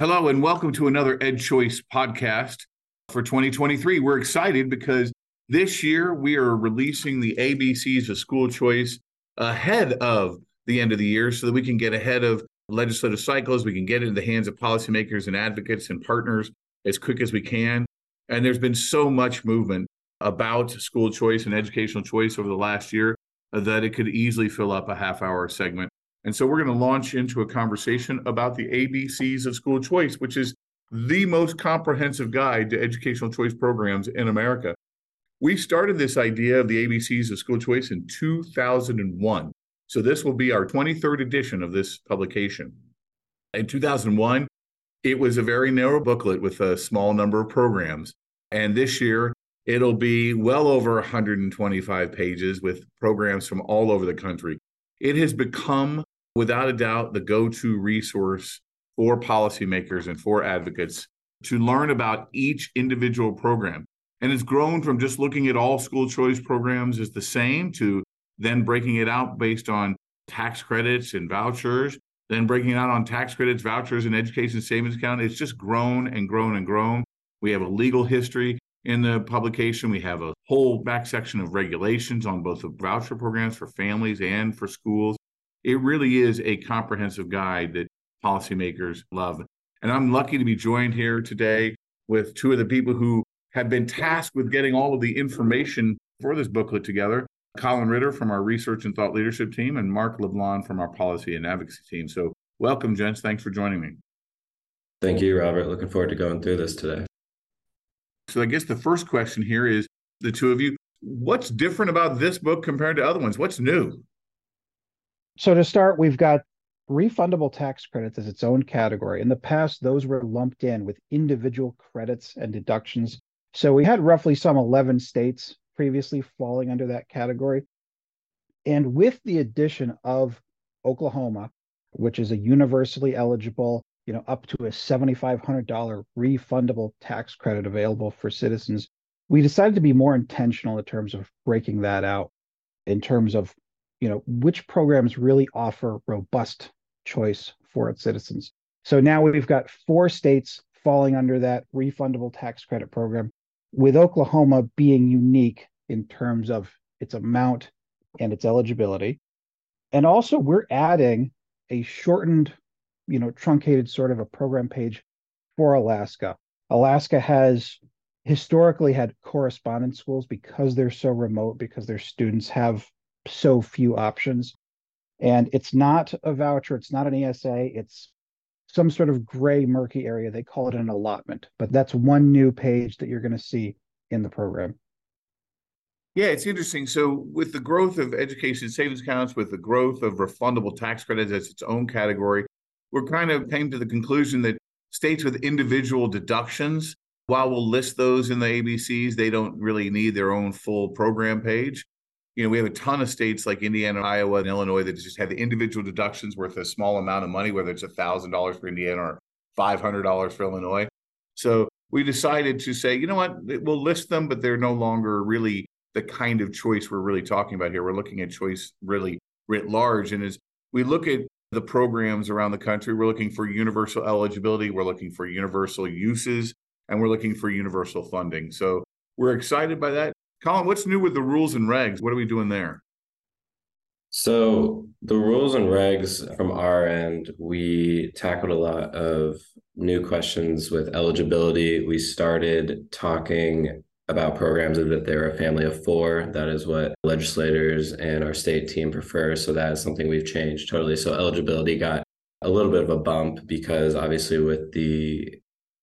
Hello, and welcome to another EdChoice podcast for 2023. We're excited because this year we are releasing the ABCs of school choice ahead of the end of the year so that we can get ahead of legislative cycles. We can get into the hands of policymakers and advocates and partners as quick as we can. And there's been so much movement about school choice and educational choice over the last year that it could easily fill up a half hour segment and so we're going to launch into a conversation about the ABCs of school choice, which is the most comprehensive guide to educational choice programs in America. We started this idea of the ABCs of school choice in 2001. So this will be our 23rd edition of this publication. In 2001, it was a very narrow booklet with a small number of programs. And this year, it'll be well over 125 pages with programs from all over the country. It has become without a doubt, the go to resource for policymakers and for advocates to learn about each individual program. And it's grown from just looking at all school choice programs as the same to then breaking it out based on tax credits and vouchers, then breaking it out on tax credits, vouchers, and education savings account. It's just grown and grown and grown. We have a legal history in the publication. We have a whole back section of regulations on both the voucher programs for families and for schools. It really is a comprehensive guide that policymakers love. And I'm lucky to be joined here today with two of the people who have been tasked with getting all of the information for this booklet together. Colyn Ritter from our research and thought leadership team, and Marc LeBlond from our policy and advocacy team. So, welcome, gents. Thanks for joining me. Thank you, Robert. Looking forward to going through this today. So, I guess the first question here is the two of you, what's different about this book compared to other ones? What's new? So to start, we've got refundable tax credits as its own category. In the past, those were lumped in with individual credits and deductions. So we had roughly some 11 states previously falling under that category. And with the addition of Oklahoma, which is a universally eligible, you know, up to a $7,500 refundable tax credit available for citizens, we decided to be more intentional in terms of breaking that out in terms of you know which programs really offer robust choice for its citizens. So now we've got four states falling under that refundable tax credit program with oklahoma being unique in terms of its amount and its eligibility. And also we're adding a shortened you know truncated sort of a program page for alaska. Alaska has historically had correspondence schools because they're so remote because their students have so few options. And it's not a voucher, it's not an ESA, it's some sort of gray, murky area. They call it an allotment, but that's one new page that you're going to see in the program. Yeah, it's interesting. So, with the growth of education savings accounts, with the growth of refundable tax credits as its own category, we're kind of came to the conclusion that states with individual deductions, while we'll list those in the ABCs, they don't really need their own full program page you know, we have a ton of states like Indiana, Iowa, and Illinois that just have the individual deductions worth a small amount of money, whether it's thousand dollars for Indiana or five hundred dollars for Illinois. So we decided to say, you know what, we'll list them, but they're no longer really the kind of choice we're really talking about here. We're looking at choice really writ large, and as we look at the programs around the country, we're looking for universal eligibility, we're looking for universal uses, and we're looking for universal funding. So we're excited by that. Colyn, what's new with the rules and regs? What are we doing there? So, the rules and regs from our end, we tackled a lot of new questions with eligibility. We started talking about programs that they're a family of four. That is what legislators and our state team prefer. So, that is something we've changed totally. So, eligibility got a little bit of a bump because obviously, with the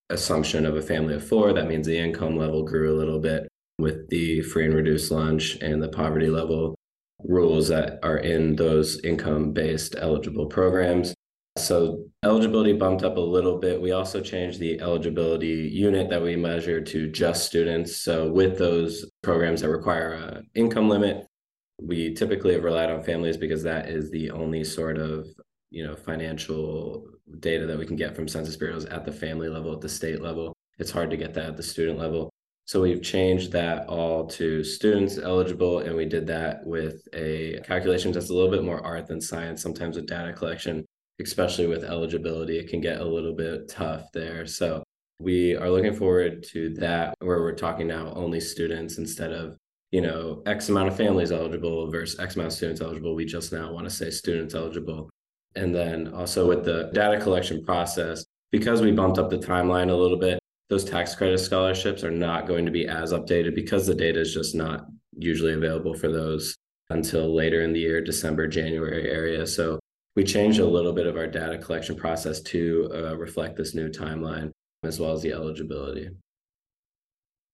assumption of a family of four, that means the income level grew a little bit with the free and reduced lunch and the poverty level rules that are in those income based eligible programs. So eligibility bumped up a little bit. We also changed the eligibility unit that we measure to just students. So with those programs that require an income limit, we typically have relied on families because that is the only sort of you know financial data that we can get from census bureaus at the family level at the state level it's hard to get that at the student level so we've changed that all to students eligible, and we did that with a calculation that's a little bit more art than science, sometimes with data collection. especially with eligibility, it can get a little bit tough there. So we are looking forward to that, where we're talking now only students instead of you know X amount of families eligible versus X amount of students eligible. We just now want to say students eligible. And then also with the data collection process, because we bumped up the timeline a little bit, those tax credit scholarships are not going to be as updated because the data is just not usually available for those until later in the year, December, January area. So we changed a little bit of our data collection process to uh, reflect this new timeline as well as the eligibility.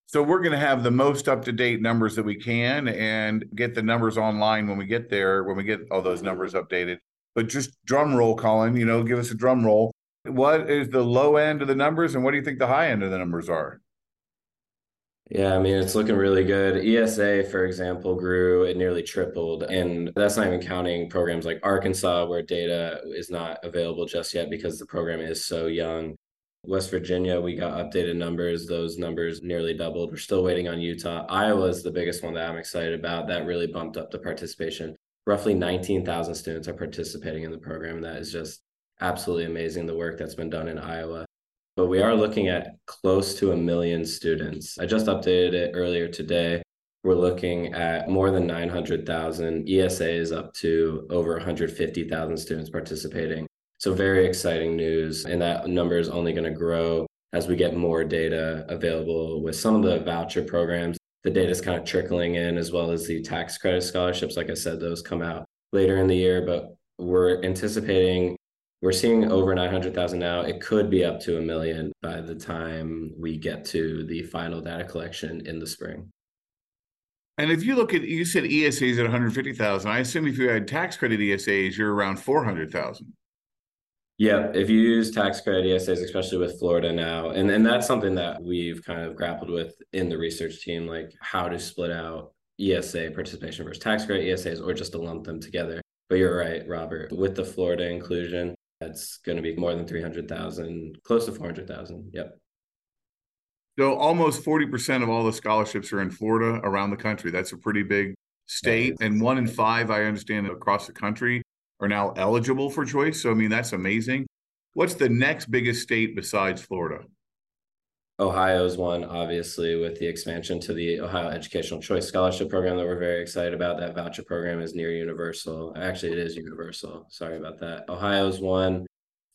So we're going to have the most up to date numbers that we can and get the numbers online when we get there, when we get all those numbers updated. But just drum roll, Colyn, you know, give us a drum roll what is the low end of the numbers and what do you think the high end of the numbers are? Yeah, I mean, it's looking really good. ESA, for example, grew, it nearly tripled. And that's not even counting programs like Arkansas, where data is not available just yet because the program is so young. West Virginia, we got updated numbers. Those numbers nearly doubled. We're still waiting on Utah. Iowa is the biggest one that I'm excited about. That really bumped up the participation. Roughly 19,000 students are participating in the program. That is just absolutely amazing the work that's been done in Iowa. But we are looking at close to a million students. I just updated it earlier today. We're looking at more than 900,000. ESA is up to over 150,000 students participating. So, very exciting news. And that number is only going to grow as we get more data available with some of the voucher programs. The data is kind of trickling in, as well as the tax credit scholarships. Like I said, those come out later in the year, but we're anticipating we're seeing over 900,000 now. It could be up to a million by the time we get to the final data collection in the spring. And if you look at, you said ESAs at 150,000. I assume if you had tax credit ESAs, you're around 400,000. Yeah, if you use tax credit ESAs, especially with Florida now, and, and that's something that we've kind of grappled with in the research team, like how to split out ESA participation versus tax credit ESAs or just to lump them together. But you're right, Robert, with the Florida inclusion, that's going to be more than 300,000, close to 400,000. Yep. So almost 40% of all the scholarships are in Florida around the country. That's a pretty big state. And one in five, I understand, across the country are now eligible for choice. So, I mean, that's amazing. What's the next biggest state besides Florida? Ohio's one, obviously, with the expansion to the Ohio Educational Choice Scholarship Program that we're very excited about. That voucher program is near universal. Actually, it is universal. Sorry about that. Ohio's one,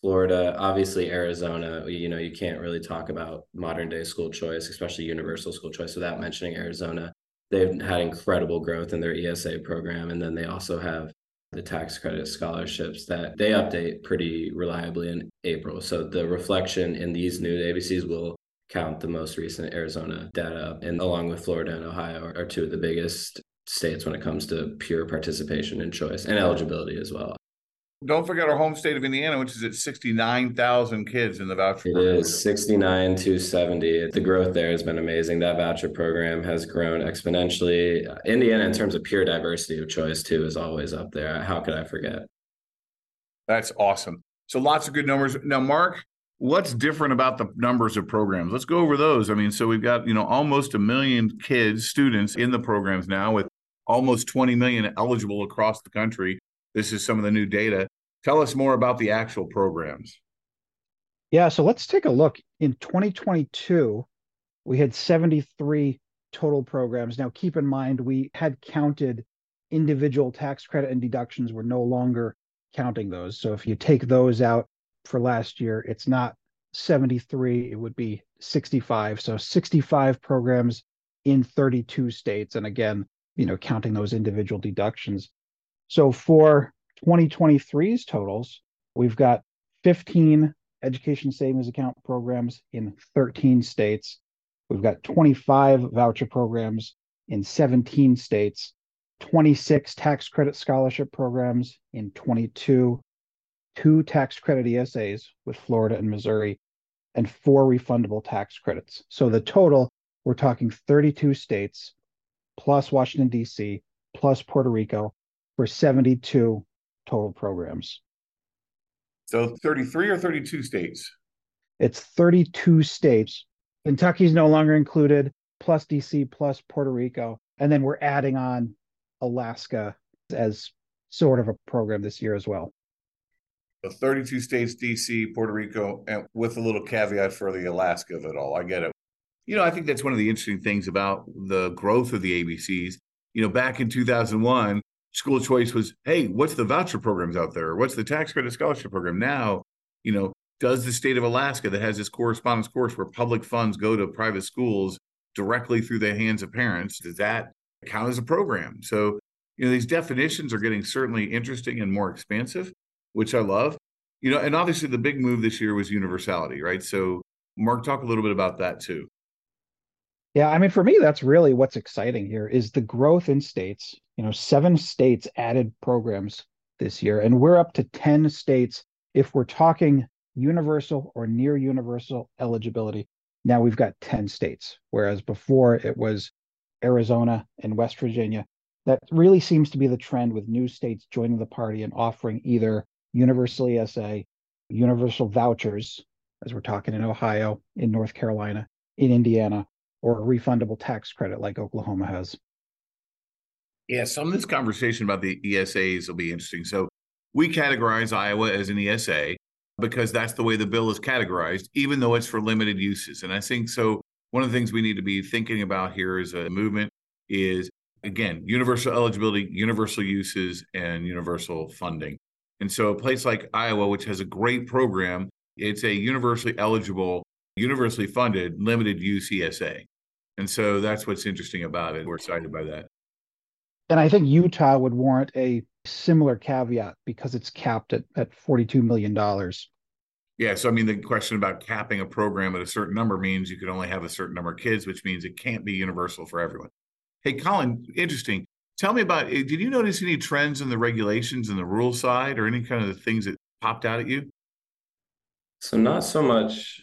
Florida, obviously Arizona. You know, you can't really talk about modern day school choice, especially universal school choice, without mentioning Arizona. They've had incredible growth in their ESA program, and then they also have the tax credit scholarships that they update pretty reliably in April. So the reflection in these new ABCs will count the most recent Arizona data, and along with Florida and Ohio, are, are two of the biggest states when it comes to pure participation and choice and eligibility as well. Don't forget our home state of Indiana, which is at 69,000 kids in the voucher It program. is 69 to 70. The growth there has been amazing. That voucher program has grown exponentially. Indiana, in terms of pure diversity of choice, too, is always up there. How could I forget? That's awesome. So lots of good numbers. Now, Marc, what's different about the numbers of programs? Let's go over those. I mean so we've got you know almost a million kids students in the programs now with almost 20 million eligible across the country. This is some of the new data. Tell us more about the actual programs. Yeah so let's take a look. In 2022 we had 73 total programs. Now keep in mind we had counted individual tax credit and deductions. We're no longer counting those. So if you take those out for last year. It's not 73, it would be 65. So 65 programs in 32 states. And again, you know, counting those individual deductions. So for 2023's totals, we've got 15 education savings account programs in 13 states. We've got 25 voucher programs in 17 states, 26 tax credit scholarship programs in 22 two tax credit ESAs with Florida and Missouri, and four refundable tax credits. So the total, we're talking 32 states plus Washington, D.C., plus Puerto Rico for 72 total programs. So 33 or 32 states? It's 32 states. Kentucky's no longer included, plus DC, plus Puerto Rico. And then we're adding on Alaska as sort of a program this year as well. So 32 states, DC, Puerto Rico, and with a little caveat for the Alaska of it all. I get it. You know, I think that's one of the interesting things about the growth of the ABCs. You know, back in 2001, school choice was, hey, what's the voucher programs out there? What's the tax credit scholarship program? Now, you know, does the state of Alaska that has this correspondence course where public funds go to private schools directly through the hands of parents, does that count as a program? So, you know, these definitions are getting certainly interesting and more expansive, which I love. You know, and obviously the big move this year was universality, right? So, Marc, talk a little bit about that too. Yeah, I mean, for me, that's really what's exciting here is the growth in states. You know, seven states added programs this year, and we're up to 10 states if we're talking universal or near universal eligibility. Now we've got 10 states, whereas before it was Arizona and West Virginia. That really seems to be the trend with new states joining the party and offering either universal ESA, universal vouchers, as we're talking in Ohio, in North Carolina, in Indiana, or a refundable tax credit like Oklahoma has. Yeah, some of this conversation about the ESAs will be interesting. So we categorize Iowa as an ESA because that's the way the bill is categorized, even though it's for limited uses. And I think so. One of the things we need to be thinking about here as a movement is again, universal eligibility, universal uses, and universal funding. And so a place like Iowa, which has a great program, it's a universally eligible universally funded limited use ESA. And so that's what's interesting about it. We're excited by that. And I think Utah would warrant a similar caveat because it's capped at, at $42 million. Yeah. So, I mean, the question about capping a program at a certain number means you can only have a certain number of kids, which means it can't be universal for everyone. Hey, Colyn, interesting. Tell me about eh, did you notice any trends in the regulations and the rule side or any kind of the things that popped out at you? So, not so much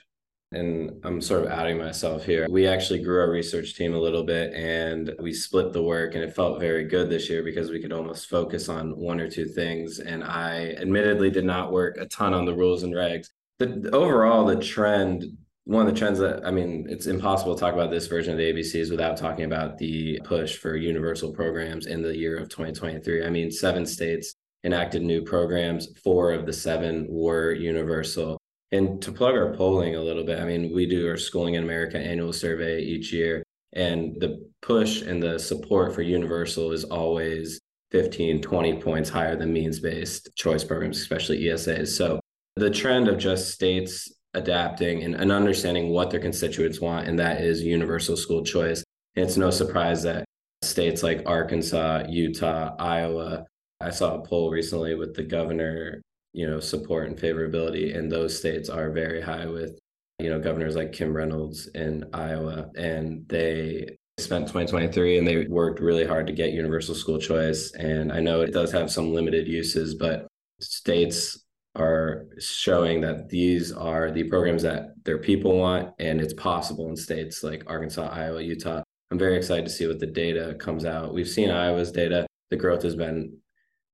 and I'm sort of outing myself here. We actually grew our research team a little bit and we split the work, and it felt very good this year because we could almost focus on one or two things. And I admittedly did not work a ton on the rules and regs. The, overall, the trend, one of the trends that, I mean, it's impossible to talk about this version of the ABCs without talking about the push for universal programs in the year of 2023. I mean, seven states enacted new programs, four of the seven were universal. And to plug our polling a little bit, I mean, we do our Schooling in America annual survey each year, and the push and the support for universal is always 15, 20 points higher than means based choice programs, especially ESAs. So the trend of just states adapting and, and understanding what their constituents want, and that is universal school choice. And it's no surprise that states like Arkansas, Utah, Iowa, I saw a poll recently with the governor you know support and favorability in those states are very high with you know governors like Kim Reynolds in Iowa and they spent 2023 and they worked really hard to get universal school choice and I know it does have some limited uses but states are showing that these are the programs that their people want and it's possible in states like Arkansas, Iowa, Utah. I'm very excited to see what the data comes out. We've seen Iowa's data. The growth has been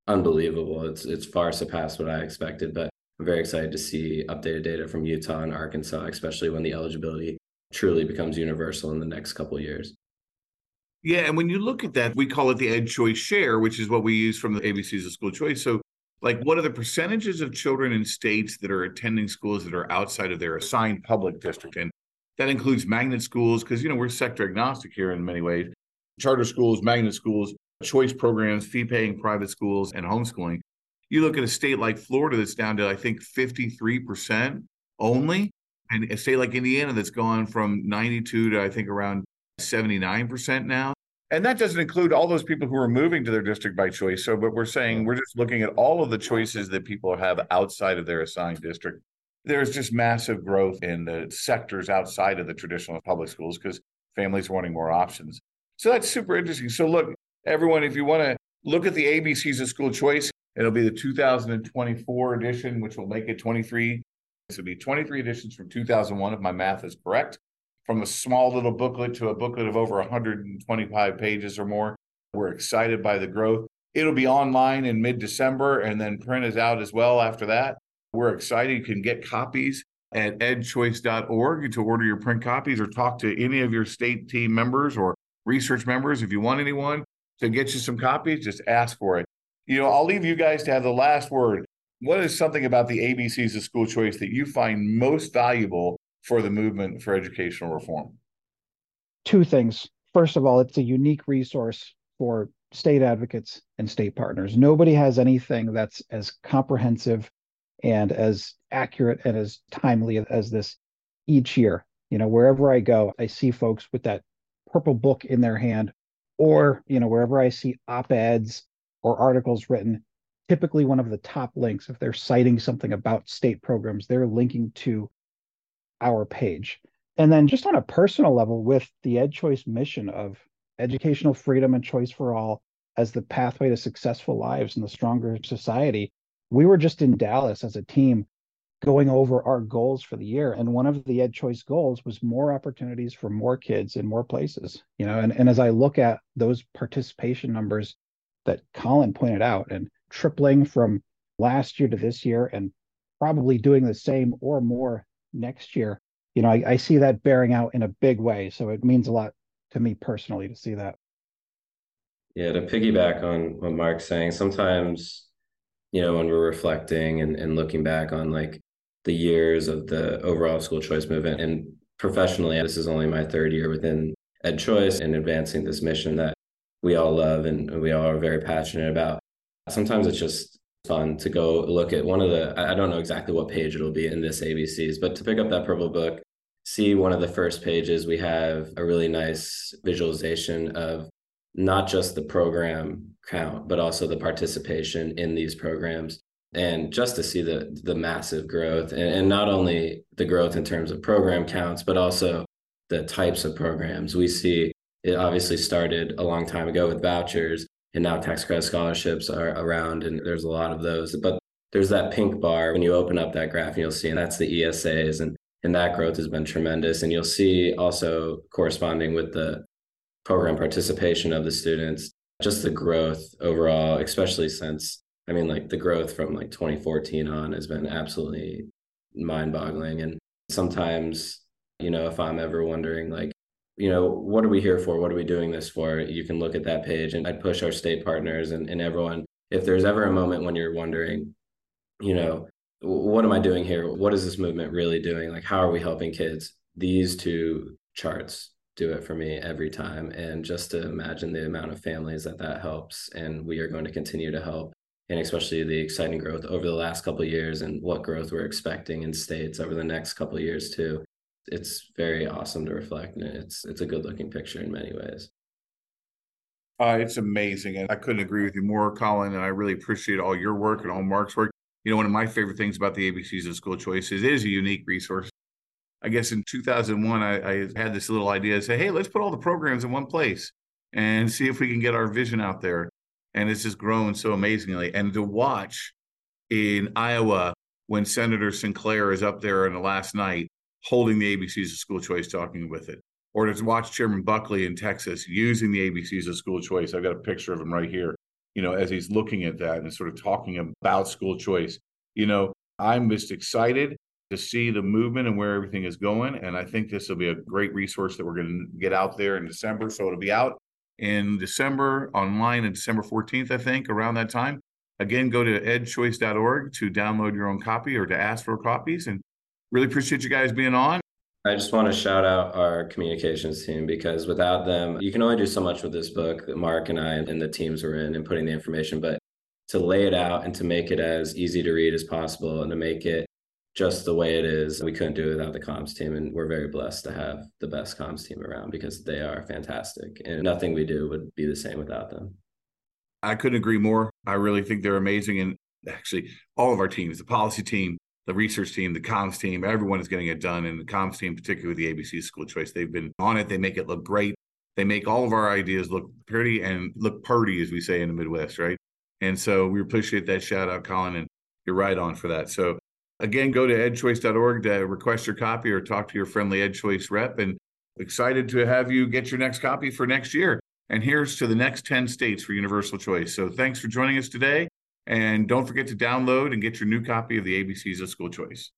unbelievable. It's it's far surpassed what I expected, but I'm very excited to see updated data from Utah and Arkansas, especially when the eligibility truly becomes universal in the next couple years. Yeah, and when you look at that, we call it the EdChoice Share, which is what we use from the ABCs of School Choice. So, like, what are the percentages of children in states that are attending schools that are outside of their assigned public district? And that includes magnet schools, because, you know, we're sector agnostic here in many ways charter schools, magnet schools, choice programs, fee paying private schools, and homeschooling. You look at a state like Florida that's down to, I think, 53% only, and a state like Indiana that's gone from 92 to, I think, around 79% now. And that doesn't include all those people who are moving to their district by choice. So, but we're saying we're just looking at all of the choices that people have outside of their assigned district. There's just massive growth in the sectors outside of the traditional public schools because families are wanting more options. So that's super interesting. So, look, everyone, if you want to look at the ABCs of school choice, it'll be the 2024 edition, which will make it 23. This will be 23 editions from 2001, if my math is correct. From a small little booklet to a booklet of over 125 pages or more. We're excited by the growth. It'll be online in mid December and then print is out as well after that. We're excited. You can get copies at edchoice.org to order your print copies or talk to any of your state team members or research members if you want anyone to get you some copies, just ask for it. You know, I'll leave you guys to have the last word. what is something about the ABCs of school choice that you find most valuable for the movement for educational reform? Two things. First of all, it's a unique resource for state advocates and state partners. Nobody has anything that's as comprehensive and as accurate and as timely as this each year. You know, wherever I go, I see folks with that purple book in their hand, or, you know, wherever I see op eds or articles written, typically one of the top links, if they're citing something about state programs, they're linking to our page. And then just on a personal level, with the EdChoice mission of educational freedom and choice for all as the pathway to successful lives and the stronger society, we were just in Dallas as a team going over our goals for the year. And one of the EdChoice goals was more opportunities for more kids in more places. You know, and, and as I look at those participation numbers that Colyn pointed out and tripling from last year to this year and probably doing the same or more next year, you know, I, I see that bearing out in a big way. So it means a lot to me personally to see that. Yeah, to piggyback on what Marc's saying, sometimes, you know, when we're reflecting and, and looking back on like the years of the overall school choice movement and professionally, this is only my third year within EdChoice and advancing this mission that we all love and we all are very passionate about. Sometimes it's just fun to go look at one of the, I don't know exactly what page it'll be in this ABCs, but to pick up that purple book, see one of the first pages, we have a really nice visualization of not just the program count, but also the participation in these programs. And just to see the the massive growth and, and not only the growth in terms of program counts, but also the types of programs. We see it obviously started a long time ago with vouchers and now tax credit scholarships are around and there's a lot of those. But there's that pink bar when you open up that graph and you'll see, and that's the ESAs and and that growth has been tremendous. And you'll see also corresponding with the program participation of the students, just the growth overall, especially since I mean, like the growth from like 2014 on has been absolutely mind boggling. And sometimes, you know, if I'm ever wondering, like, you know, what are we here for? What are we doing this for? You can look at that page and I'd push our state partners and, and everyone. If there's ever a moment when you're wondering, you know, what am I doing here? What is this movement really doing? Like, how are we helping kids? These two charts do it for me every time. And just to imagine the amount of families that that helps, and we are going to continue to help, and especially the exciting growth over the last couple years and what growth we're expecting in states over the next couple years too. It's very awesome to reflect, and it's it's a good looking picture in many ways. Uh, it's amazing, and I couldn't agree with you more, Colyn. And I really appreciate all your work and all Marc's work. You know, one of my favorite things about the ABCs of School Choices is a unique resource. I guess in 2001, I, I had this little idea to say, hey, let's put all the programs in one place and see if we can get our vision out there. And it's just grown so amazingly. And to watch in Iowa when Senator Sinclair is up there in the last night holding the ABCs of school choice, talking with it, or to watch Chairman Buckley in Texas using the ABCs of school choice. I've got a picture of him right here you know, as he's looking at that and sort of talking about school choice. You know, I'm just excited to see the movement and where everything is going. And I think this will be a great resource that we're going to get out there in December. So it'll be out in December online on December 14th, I think, around that time. Again, go to edchoice.org to download your own copy or to ask for copies. And really appreciate you guys being on. I just want to shout out our communications team because without them, you can only do so much with this book that Marc and I and the teams were in and putting the information. But to lay it out and to make it as easy to read as possible and to make it just the way it is, we couldn't do it without the comms team. And we're very blessed to have the best comms team around because they are fantastic. And nothing we do would be the same without them. I couldn't agree more. I really think they're amazing. And actually, all of our teams, the policy team, the research team, the comms team, everyone is getting it done. And the comms team, particularly the ABC School Choice, they've been on it. They make it look great. They make all of our ideas look pretty and look purty, as we say in the Midwest, right? And so we appreciate that shout out, Colyn, and you're right on for that. So again, go to edchoice.org to request your copy or talk to your friendly EdChoice rep. And excited to have you get your next copy for next year. And here's to the next 10 states for universal choice. So thanks for joining us today. And don't forget to download and get your new copy of the ABCs of School Choice.